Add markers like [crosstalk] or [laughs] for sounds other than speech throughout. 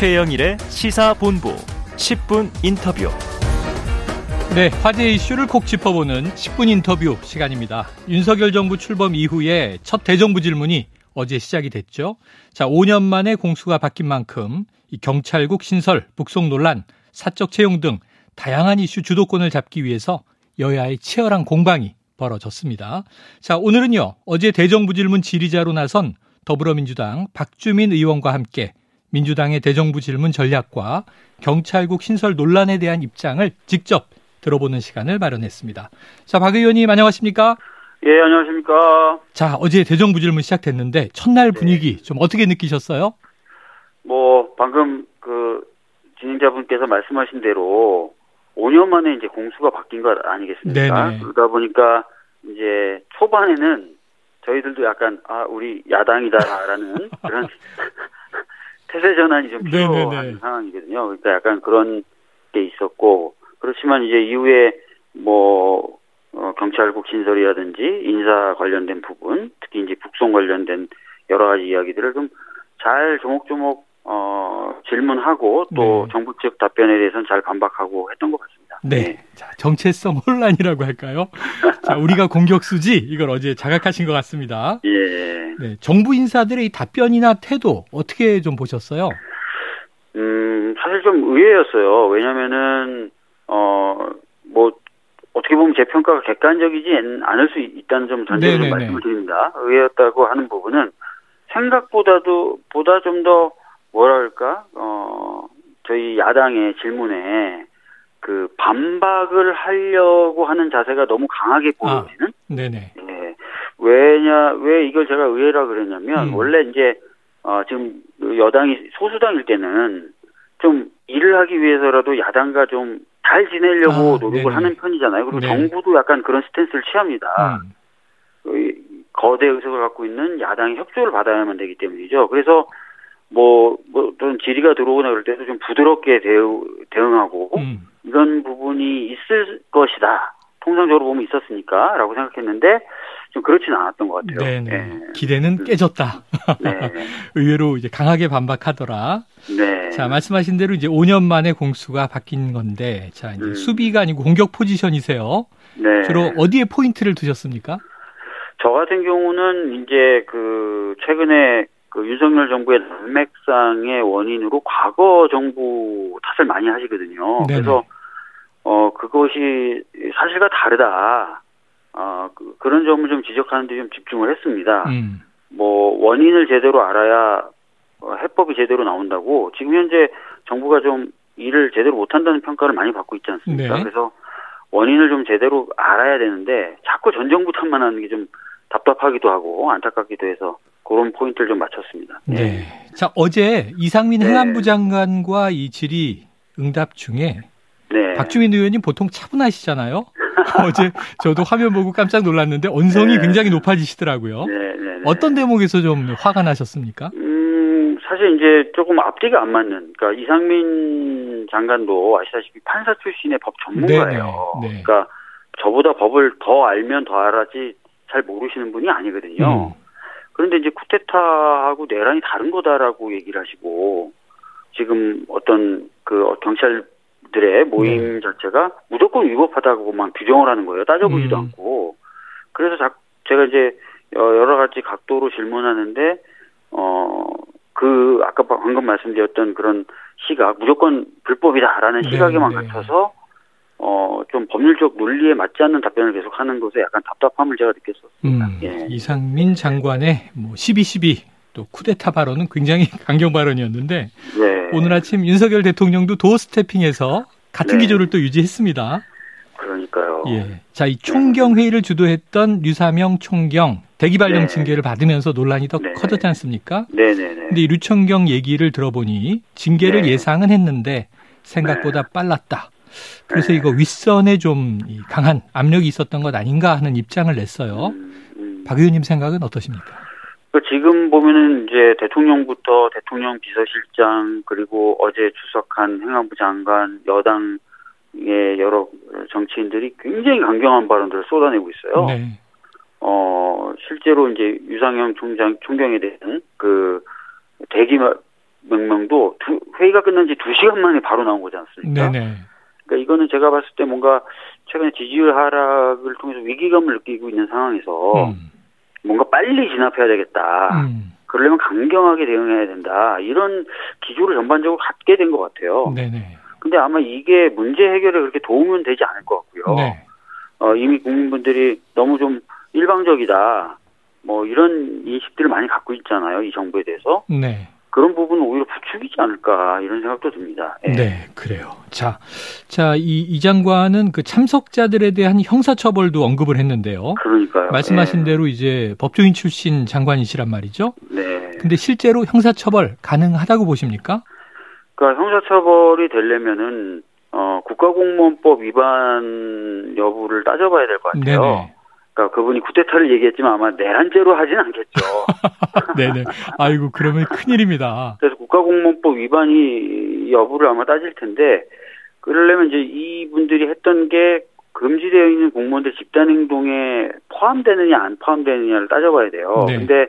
최영일의 시사본부 10분 인터뷰. 네, 화제 이슈를 콕 짚어보는 10분 인터뷰 시간입니다. 윤석열 정부 출범 이후에 첫 대정부 질문이 어제 시작이 됐죠. 자, 5년 만에 공수가 바뀐 만큼 이 경찰국 신설, 북송 논란, 사적 채용 등 다양한 이슈 주도권을 잡기 위해서 여야의 치열한 공방이 벌어졌습니다. 자, 오늘은요, 어제 대정부 질문 질의자로 나선 더불어민주당 박주민 의원과 함께 민주당의 대정부 질문 전략과 경찰국 신설 논란에 대한 입장을 직접 들어보는 시간을 마련했습니다. 자, 박 의원님 안녕하십니까? 예, 안녕하십니까? 자, 어제 대정부 질문 시작됐는데 첫날 분위기 네. 좀 어떻게 느끼셨어요? 뭐 방금 그 진행자분께서 말씀하신 대로 5년 만에 이제 공수가 바뀐 것 아니겠습니까? 네네. 그러다 보니까 이제 초반에는 저희들도 약간 아 우리 야당이다라는 [laughs] 그런 태세 전환이 좀 필요한 네네네. 상황이거든요. 그러니까 약간 그런 게 있었고 그렇지만 이제 이후에 뭐 어, 경찰국 신설이라든지 인사 관련된 부분, 특히 이제 북송 관련된 여러 가지 이야기들을 좀 잘 조목조목 어, 질문하고 또 네. 정부 측 답변에 대해서는 잘 반박하고 했던 것 같습니다. 네. 네. 자, 정체성 혼란이라고 할까요? 자, 우리가 공격수지 이걸 어제 자각하신 것 같습니다. 예. 네. 정부 인사들의 이 답변이나 태도 어떻게 좀 보셨어요? 음, 사실 좀 의외였어요. 왜냐면은 어, 뭐 어떻게 보면 제 평가가 객관적이지 않을 수 있다는 점 전제로 말씀을 드립니다. 의외였다고 하는 부분은 생각보다도 보다 좀 더 뭐랄까 어 저희 야당의 질문에 그 반박을 하려고 하는 자세가 너무 강하게 아, 보이는. 아, 네네. 예. 왜냐 왜 이걸 제가 의외라 그랬냐면 음. 원래 이제 어 지금 여당이 소수당일 때는 좀 일을 하기 위해서라도 야당과 좀 잘 지내려고 아, 노력을 네네. 하는 편이잖아요. 그리고 네. 정부도 약간 그런 스탠스를 취합니다. 음. 그 거대 의석을 갖고 있는 야당의 협조를 받아야만 되기 때문이죠. 그래서 뭐, 뭐, 좀 질의가 들어오거나 그럴 때도 좀 부드럽게 대응, 대응하고, 음. 이런 부분이 있을 것이다. 통상적으로 보면 있었으니까, 라고 생각했는데, 좀 그렇지는 않았던 것 같아요. 네네. 네. 기대는 음. 깨졌다. 네. [laughs] 의외로 이제 강하게 반박하더라. 네. 자, 말씀하신 대로 이제 5년 만에 공수가 바뀐 건데, 자, 이제 음. 수비가 아니고 공격 포지션이세요. 네. 주로 어디에 포인트를 두셨습니까? 저 같은 경우는 이제 그, 최근에 그 윤석열 정부의 난맥상의 원인으로 과거 정부 탓을 많이 하시거든요. 네네. 그래서 어 그것이 사실과 다르다. 어 그, 그런 점을 좀 지적하는데 좀 집중을 했습니다. 음. 뭐 원인을 제대로 알아야 어, 해법이 제대로 나온다고 지금 현재 정부가 좀 일을 제대로 못한다는 평가를 많이 받고 있지 않습니까? 네. 그래서 원인을 좀 제대로 알아야 되는데 자꾸 전 정부 탓만 하는 게 좀 답답하기도 하고 안타깝기도 해서 그런 포인트를 좀 맞췄습니다. 네. 네. 자, 어제 이상민 네. 행안부 장관과 이 질의 응답 중에 네. 박주민 의원님 보통 차분하시잖아요. [laughs] 어제 저도 화면 보고 깜짝 놀랐는데 언성이 네. 굉장히 높아지시더라고요. 네, 네, 네, 어떤 대목에서 좀 화가 나셨습니까? 음, 사실 이제 조금 앞뒤가 안 맞는. 그러니까 이상민 장관도 아시다시피 판사 출신의 법 전문가예요. 그러니까 저보다 법을 더 알면 더 알아지 잘 모르시는 분이 아니거든요. 음. 그런데 이제 쿠데타하고 내란이 다른 거다라고 얘기를 하시고 지금 어떤 그 경찰들의 모임 네. 자체가 무조건 위법하다고만 규정을 하는 거예요. 따져보지도 음. 않고. 그래서 자, 제가 이제 여러 가지 각도로 질문하는데 어 그 아까 방금 말씀드렸던 그런 시각 무조건 불법이다라는 네, 시각에만 네. 갇혀서 어, 좀 법률적 논리에 맞지 않는 답변을 계속 하는 것에 약간 답답함을 제가 느꼈었습니다. 음, 예. 이상민 장관의 뭐 12.12, 또 쿠데타 발언은 굉장히 [laughs] 강경 발언이었는데, 네. 오늘 아침 윤석열 대통령도 도어 스태핑에서 같은 네. 기조를 또 유지했습니다. 그러니까요. 예. 자, 이 총경 회의를 주도했던 류사명 총경 대기 발령 네. 징계를 받으면서 논란이 더 네. 커졌지 않습니까? 네, 네, 네. 근데 이 류총경 얘기를 들어보니 징계를 네. 예상은 했는데 생각보다 네. 빨랐다. 그래서 이거 윗선에 좀 강한 압력이 있었던 것 아닌가 하는 입장을 냈어요. 음, 음. 박 의원님 생각은 어떠십니까? 그 지금 보면은 이제 대통령부터 대통령 비서실장 그리고 어제出석한 행안부 장관 여당의 여러 정치인들이 굉장히 강경한 발언들을 쏟아내고 있어요. 네. 어 실제로 이제 유상형 총장 총경에 대한 그 대기 명명도 두, 회의가 끝난 지 두 시간 만에 바로 나온 거지 않습니까? 네네. 그러니까 이거는 제가 봤을 때 뭔가 최근에 지지율 하락을 통해서 위기감을 느끼고 있는 상황에서 음. 뭔가 빨리 진압해야 되겠다. 음. 그러려면 강경하게 대응해야 된다. 이런 기조를 전반적으로 갖게 된 것 같아요. 네네. 근데 아마 이게 문제 해결에 그렇게 도움은 되지 않을 것 같고요. 네. 어, 이미 국민분들이 너무 좀 일방적이다. 뭐 이런 인식들을 많이 갖고 있잖아요. 이 정부에 대해서. 네. 그런 부분은 오히려 부추기지 않을까 이런 생각도 듭니다. 네, 네 그래요. 자, 자, 이, 이 장관은 그 참석자들에 대한 형사처벌도 언급을 했는데요. 그러니까요. 말씀하신 네. 대로 이제 법조인 출신 장관이시란 말이죠. 네. 근데 실제로 형사처벌 가능하다고 보십니까? 그러니까 형사처벌이 되려면은 어, 국가공무원법 위반 여부를 따져봐야 될 것 같아요. 네네. 그러니까 그분이 쿠데타를 얘기했지만 아마 내란죄로 하진 않겠죠. [laughs] 네네. 아이고 그러면 큰일입니다. 그래서 국가공무원법 위반이 여부를 아마 따질 텐데 그러려면 이제 이분들이 했던 게 금지되어 있는 공무원들 집단 행동에 포함되느냐 안 포함되느냐를 따져봐야 돼요. 네. 근데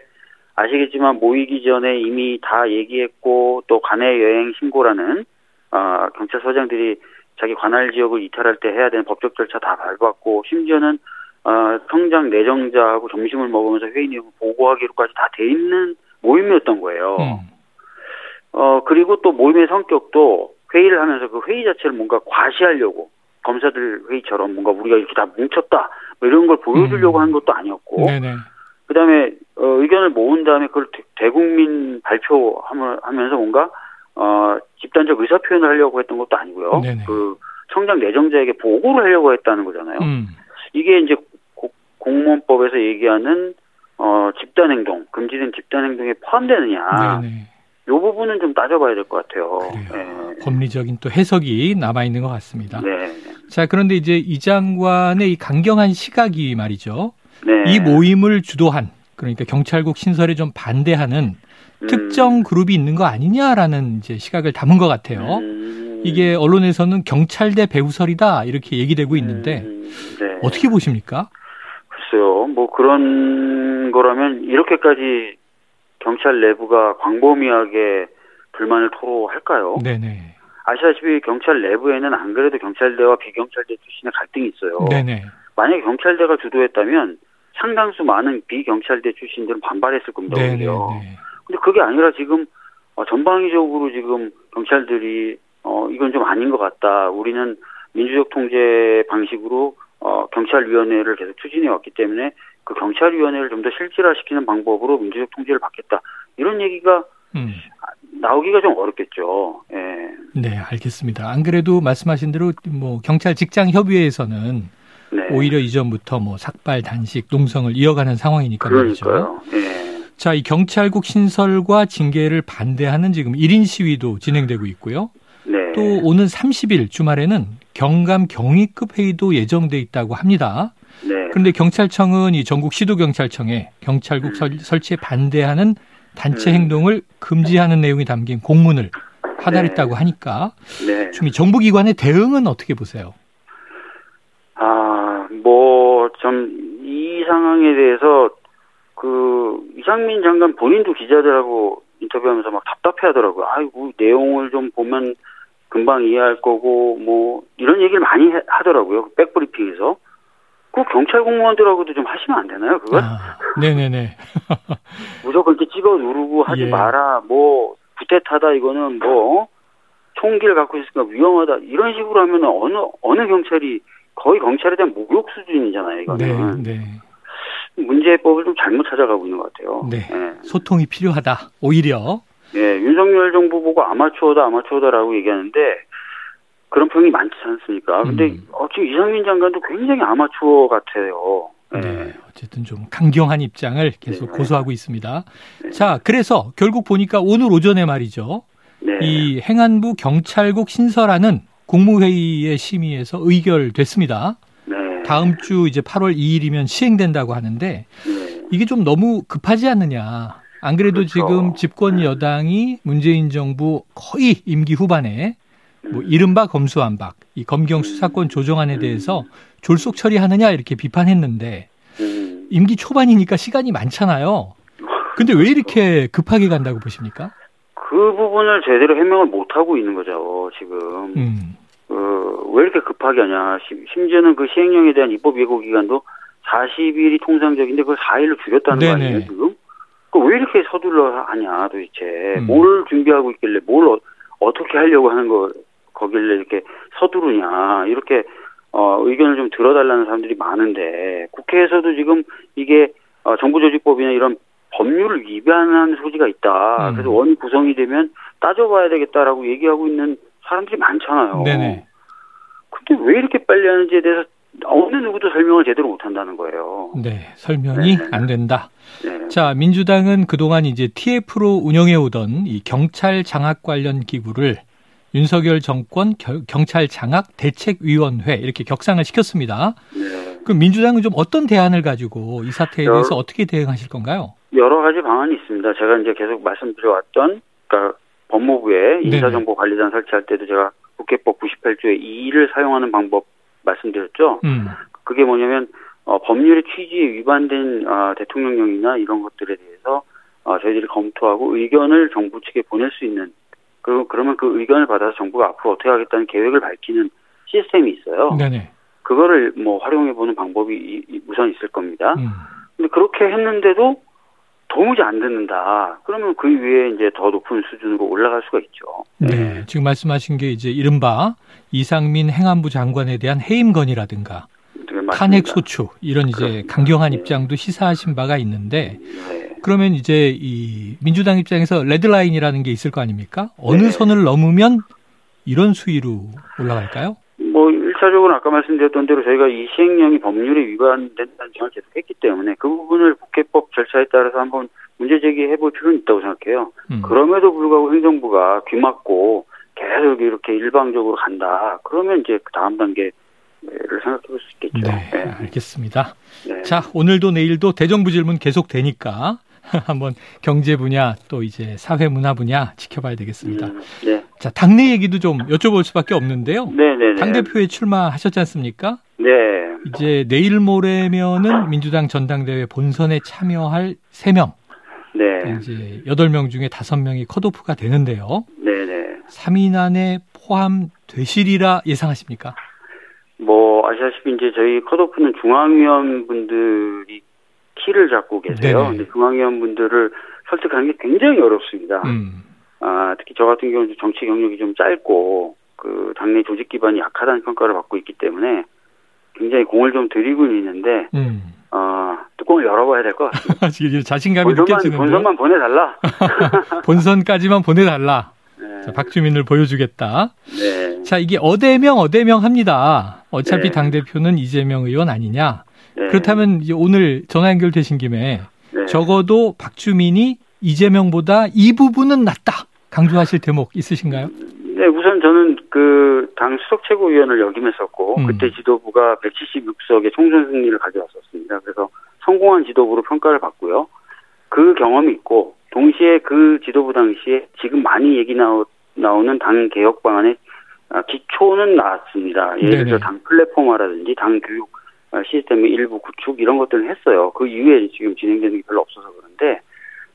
아시겠지만 모이기 전에 이미 다 얘기했고 또 관내 여행 신고라는 어, 경찰서장들이 자기 관할 지역을 이탈할 때 해야 되는 법적 절차 다 밟았고 심지어는 어, 성장 내정자하고 점심을 먹으면서 회의 내용을 보고하기로까지 다 돼 있는 모임이었던 거예요. 음. 어, 그리고 또 모임의 성격도 회의를 하면서 그 회의 자체를 뭔가 과시하려고 검사들 회의처럼 뭔가 우리가 이렇게 다 뭉쳤다 뭐 이런 걸 보여주려고 음. 한 것도 아니었고 그다음에 어, 의견을 모은 다음에 그걸 대, 국민 발표하면서 뭔가 어, 집단적 의사 표현을 하려고 했던 것도 아니고요. 네네. 그 청장 내정자에게 보고를 하려고 했다는 거잖아요. 음. 이게 이제 공무원법에서 얘기하는 어, 집단 행동, 금지된 집단 행동에 포함되느냐. 네네. 요 부분은 좀 따져봐야 될 것 같아요. 네. 법리적인 또 해석이 남아 있는 것 같습니다. 네. 자, 그런데 이제 이 장관의 이 강경한 시각이 말이죠. 네. 이 모임을 주도한 그러니까 경찰국 신설에 좀 반대하는 음. 특정 그룹이 있는 거 아니냐라는 이제 시각을 담은 것 같아요. 음. 이게 언론에서는 경찰대 배후설이다 이렇게 얘기되고 있는데 음. 네. 어떻게 보십니까? 글쎄요, 뭐 그런 거라면 이렇게까지 경찰 내부가 광범위하게 불만을 토로할까요? 네네. 아시다시피 경찰 내부에는 안 그래도 경찰대와 비경찰대 출신의 갈등이 있어요. 네네. 만약에 경찰대가 주도했다면 상당수 많은 비경찰대 출신들은 반발했을 겁니다. 네네. 근데 그게 아니라 지금 어, 전방위적으로 지금 경찰들이 어 이건 좀 아닌 것 같다. 우리는 민주적 통제 방식으로 어 경찰위원회를 계속 추진해 왔기 때문에 그 경찰위원회를 좀 더 실질화시키는 방법으로 민주적 통제를 받겠다. 이런 얘기가 음. 나오기가 좀 어렵겠죠. 예. 네, 알겠습니다. 안 그래도 말씀하신 대로 뭐 경찰 직장 협의회에서는 네. 오히려 이전부터 뭐 삭발, 단식, 농성을 이어가는 상황이니까 그러니까요. 말이죠. 예. 자, 이 경찰국 신설과 징계를 반대하는 지금 1인 시위도 진행되고 있고요. 네. 또 오는 30일 주말에는 경감 경위급 회의도 예정돼 있다고 합니다. 네. 그런데 경찰청은 이 전국 시도 경찰청에 경찰국 음. 설치에 반대하는 단체 음. 행동을 금지하는 내용이 담긴 공문을 하달했다고 네. 하니까 네. 좀 정부기관의 대응은 어떻게 보세요? 아, 뭐, 좀, 이 상황에 대해서 그 이상민 장관 본인도 기자들하고 인터뷰하면서 막 답답해 하더라고요. 아이고, 내용을 좀 보면 금방 이해할 거고, 뭐, 이런 얘기를 많이 하더라고요. 그 백브리핑에서. 그 경찰 공무원들하고도 좀 하시면 안 되나요, 그거? 아, 네네네. [laughs] 무조건 이렇게 찍어 누르고 하지 예. 마라, 뭐, 부태타다, 이거는 뭐, 총기를 갖고 있으니까 위험하다, 이런 식으로 하면 어느, 어느 경찰이 거의 경찰에 대한 모욕 수준이잖아요, 이거는. 네, 네. 문제법을 좀 잘못 찾아가고 있는 것 같아요. 네. 네. 소통이 필요하다. 오히려. 네, 윤석열 정부 보고 아마추어다, 아마추어다라고 얘기하는데 그런 평이 많지 않습니까? 근데 음. 어, 지금 이상민 장관도 굉장히 아마추어 같아요. 네. 네. 어쨌든 좀 강경한 입장을 계속 네. 고수하고 있습니다. 네. 자, 그래서 결국 보니까 오늘 오전에 말이죠. 네. 이 행안부 경찰국 신설하는 국무회의의 심의에서 의결됐습니다. 다음 주 이제 8월 2일이면 시행된다고 하는데 네. 이게 좀 너무 급하지 않느냐. 안 그래도 그렇죠. 지금 집권 네. 여당이 문재인 정부 거의 임기 후반에 뭐 음. 이른바 검수안박, 이 검경 음. 수사권 조정안에 대해서 졸속 처리하느냐 이렇게 비판했는데 음. 임기 초반이니까 시간이 많잖아요. 근데 왜 이렇게 급하게 간다고 보십니까? 그그 부분을 제대로 해명을 못 하고 있는 거죠 지금. 음. 어, 왜 이렇게 급하게 하냐. 심지어는 그 시행령에 대한 입법 예고 기간도 40일이 통상적인데 그걸 4일로 줄였다는 네네. 거 아니에요 지금? 그왜 이렇게 서둘러 하냐 도대체 음. 뭘 준비하고 있길래 뭘 어, 떻게 하려고 하는 거 거길래 이렇게 서두르냐 이렇게 어, 의견을 좀 들어달라는 사람들이 많은데 국회에서도 지금 이게 어, 정부조직법이나 이런 법률을 위반한 소지가 있다. 음. 그래서 원이 구성이 되면 따져봐야 되겠다라고 얘기하고 있는 사람들이 많잖아요. 네네. 근데 왜 이렇게 빨리 하는지에 대해서 어느 누구도 설명을 제대로 못 한다는 거예요. 네, 설명이 네. 안 된다. 네. 자, 민주당은 그동안 이제 TF로 운영해 오던 이 경찰 장악 관련 기구를 윤석열 정권 경찰 장악 대책위원회 이렇게 격상을 시켰습니다. 네. 그럼 민주당은 좀 어떤 대안을 가지고 이 사태에 여러, 대해서 어떻게 대응하실 건가요? 여러 가지 방안이 있습니다. 제가 이제 계속 말씀드려왔던 그러니까 법무부에 인사정보관리단 설치할 때도 제가 국회법 98조의 2를 사용하는 방법 말씀드렸죠. 음. 그게 뭐냐면 어, 법률의 취지에 위반된 어, 대통령령이나 이런 것들에 대해서 어, 저희들이 검토하고 의견을 정부 측에 보낼 수 있는 그 그러면 그 의견을 받아서 정부가 앞으로 어떻게 하겠다는 계획을 밝히는 시스템이 있어요. 네네. 그거를 뭐 활용해 보는 방법이 우선 있을 겁니다. 음. 근데 그렇게 했는데도 도무지 안 듣는다. 그러면 그 위에 이제 더 높은 수준으로 올라갈 수가 있죠. 네. 네. 지금 말씀하신 게 이제 이른바 이상민 행안부 장관에 대한 해임 건이라든가 네, 탄핵 소추 이런 이제 그렇습니다. 강경한 네. 입장도 시사하신 바가 있는데 네. 그러면 이제 이 민주당 입장에서 레드라인이라는 게 있을 거 아닙니까? 어느 네. 선을 넘으면 이런 수위로 올라갈까요? 뭐 1차적으로 아까 말씀드렸던 대로 저희가 이 시행령이 법률에 위반된다는 주장을 계속했기 때문에 그 부분을 국회법 절차에 따라서 한번 문제 제기해 볼 필요는 있다고 생각해요. 음. 그럼에도 불구하고 행정부가 귀막고 계속 이렇게 일방적으로 간다. 그러면 이제 그 다음 단계를 생각해 볼 수 있겠죠. 네, 네. 알겠습니다. 네. 자, 오늘도 내일도 대정부 질문 계속 되니까 [laughs] 한번 경제 분야 또 이제 사회 문화 분야 지켜봐야 되겠습니다. 음, 네. 자, 당내 얘기도 좀 여쭤볼 수밖에 없는데요. 네, 네, 네. 당 대표에 출마하셨지 않습니까? 네. 이제 내일 모레면은 민주당 전당대회 본선에 참여할 3명. 네. 이제 8명 중에 5명이 컷오프가 되는데요. 네, 네. 3인 안에 포함되시리라 예상하십니까? 뭐 아시다시피 이제 저희 컷오프는 중앙위원 분들이 키를 잡고 계세요. 네네. 근데 중앙위원분들을 설득하는 게 굉장히 어렵습니다. 음. 아, 특히 저 같은 경우는 정치 경력이 좀 짧고 그 당내 조직 기반이 약하다는 평가를 받고 있기 때문에 굉장히 공을 좀 들이고 있는데 음. 어, 뚜껑을 열어봐야 될 것 같습니다. [laughs] 지금 자신감이 느껴지는데 본선만 보내달라. [laughs] 본선까지만 보내달라. 네. 자, 박주민을 보여주겠다. 네. 자, 이게 어대명 어대명 합니다. 어차피 네. 당 대표는 이재명 의원 아니냐. 네. 그렇다면 오늘 전화 연결되신 김에 네. 적어도 박주민이 이재명보다 이 부분은 낫다 강조하실 대목 있으신가요? 네, 우선 저는 그 당 수석 최고위원을 역임했었고 음. 그때 지도부가 176석의 총선 승리를 가져왔었습니다. 그래서 성공한 지도부로 평가를 받고요. 그 경험이 있고 동시에 그 지도부 당시에 지금 많이 얘기 나오, 나오는 당 개혁 방안의 아, 기초는 나왔습니다. 예를 들어 당 플랫폼화라든지 당 교육 어, 시스템의 일부 구축 이런 것들을 했어요. 그 이후에 지금 진행되는 게 별로 없어서 그런데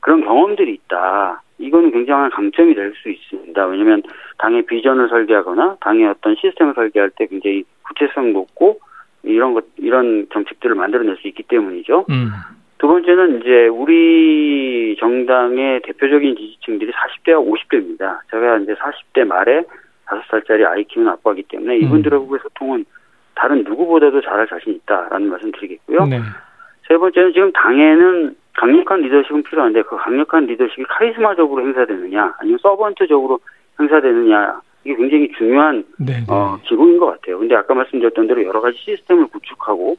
그런 경험들이 있다. 이거는 굉장한 강점이 될 수 있습니다. 왜냐하면 당의 비전을 설계하거나 당의 어떤 시스템을 설계할 때 굉장히 구체성 높고 이런 것 이런 정책들을 만들어낼 수 있기 때문이죠. 음. 두 번째는 이제 우리 정당의 대표적인 지지층들이 40대와 50대입니다. 제가 이제 40대 말에 5살짜리 아이 키우는 아빠이기 때문에 이분들하고의 소통은 다른 누구보다도 잘할 자신 있다라는 말씀 드리겠고요. 네. 세 번째는 지금 당에는 강력한 리더십은 필요한데 그 강력한 리더십이 카리스마적으로 행사되느냐 아니면 서번트적으로 행사되느냐 이게 굉장히 중요한 네, 네. 어, 기본인 것 같아요. 근데 아까 말씀드렸던 대로 여러 가지 시스템을 구축하고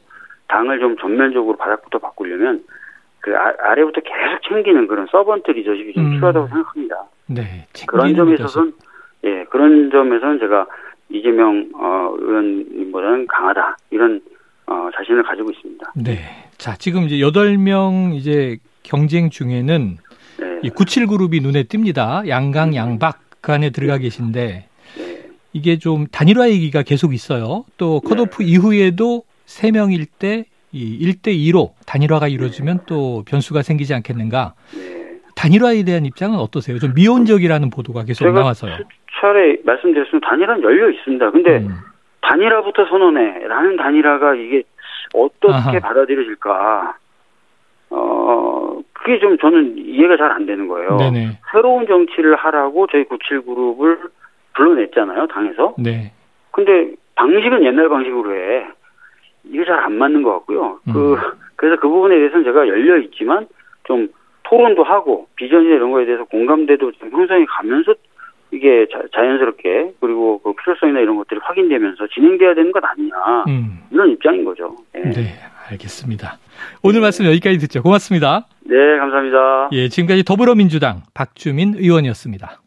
당을 좀 전면적으로 바닥부터 바꾸려면 그 아, 래부터 계속 챙기는 그런 서번트 리더십이 좀 음. 필요하다고 생각합니다. 네, 그런 점에서는 예 그런 점에서는 제가 이재명 어, 의원님보다는 강하다 이런 어, 자신을 가지고 있습니다. 네. 자 지금 이제 여덟 명 이제 경쟁 중에는 네. 이 97그룹이 눈에 띱니다. 양강 양박 그 안에 들어가 네. 계신데 네. 이게 좀 단일화 얘기가 계속 있어요. 또 컷오프 네. 이후에도 3명일 때 이 1대 2로 단일화가 이루어지면 또 변수가 생기지 않겠는가. 단일화에 대한 입장은 어떠세요? 좀 미온적이라는 보도가 계속 나와서요. 수차례 말씀드렸으면 단일화는 열려 있습니다. 근데 음. 단일화부터 선언해라는 단일화가 이게 어떻게 아하. 받아들여질까? 어, 그게 좀 저는 이해가 잘 안 되는 거예요. 네네. 새로운 정치를 하라고 저희 97그룹을 불러냈잖아요, 당에서. 네. 근데 방식은 옛날 방식으로 해. 이게 잘 안 맞는 것 같고요. 음. 그, 그래서 그 부분에 대해서는 제가 열려 있지만 좀 토론도 하고 비전이나 이런 거에 대해서 공감대도 좀 형성해 가면서 이게 자, 연스럽게 그리고 그 필요성이나 이런 것들이 확인되면서 진행돼야 되는 것 아니냐 음. 이런 입장인 거죠. 네. 네, 알겠습니다. 오늘 말씀 여기까지 듣죠. 고맙습니다. 네, 감사합니다. 예, 지금까지 더불어민주당 박주민 의원이었습니다.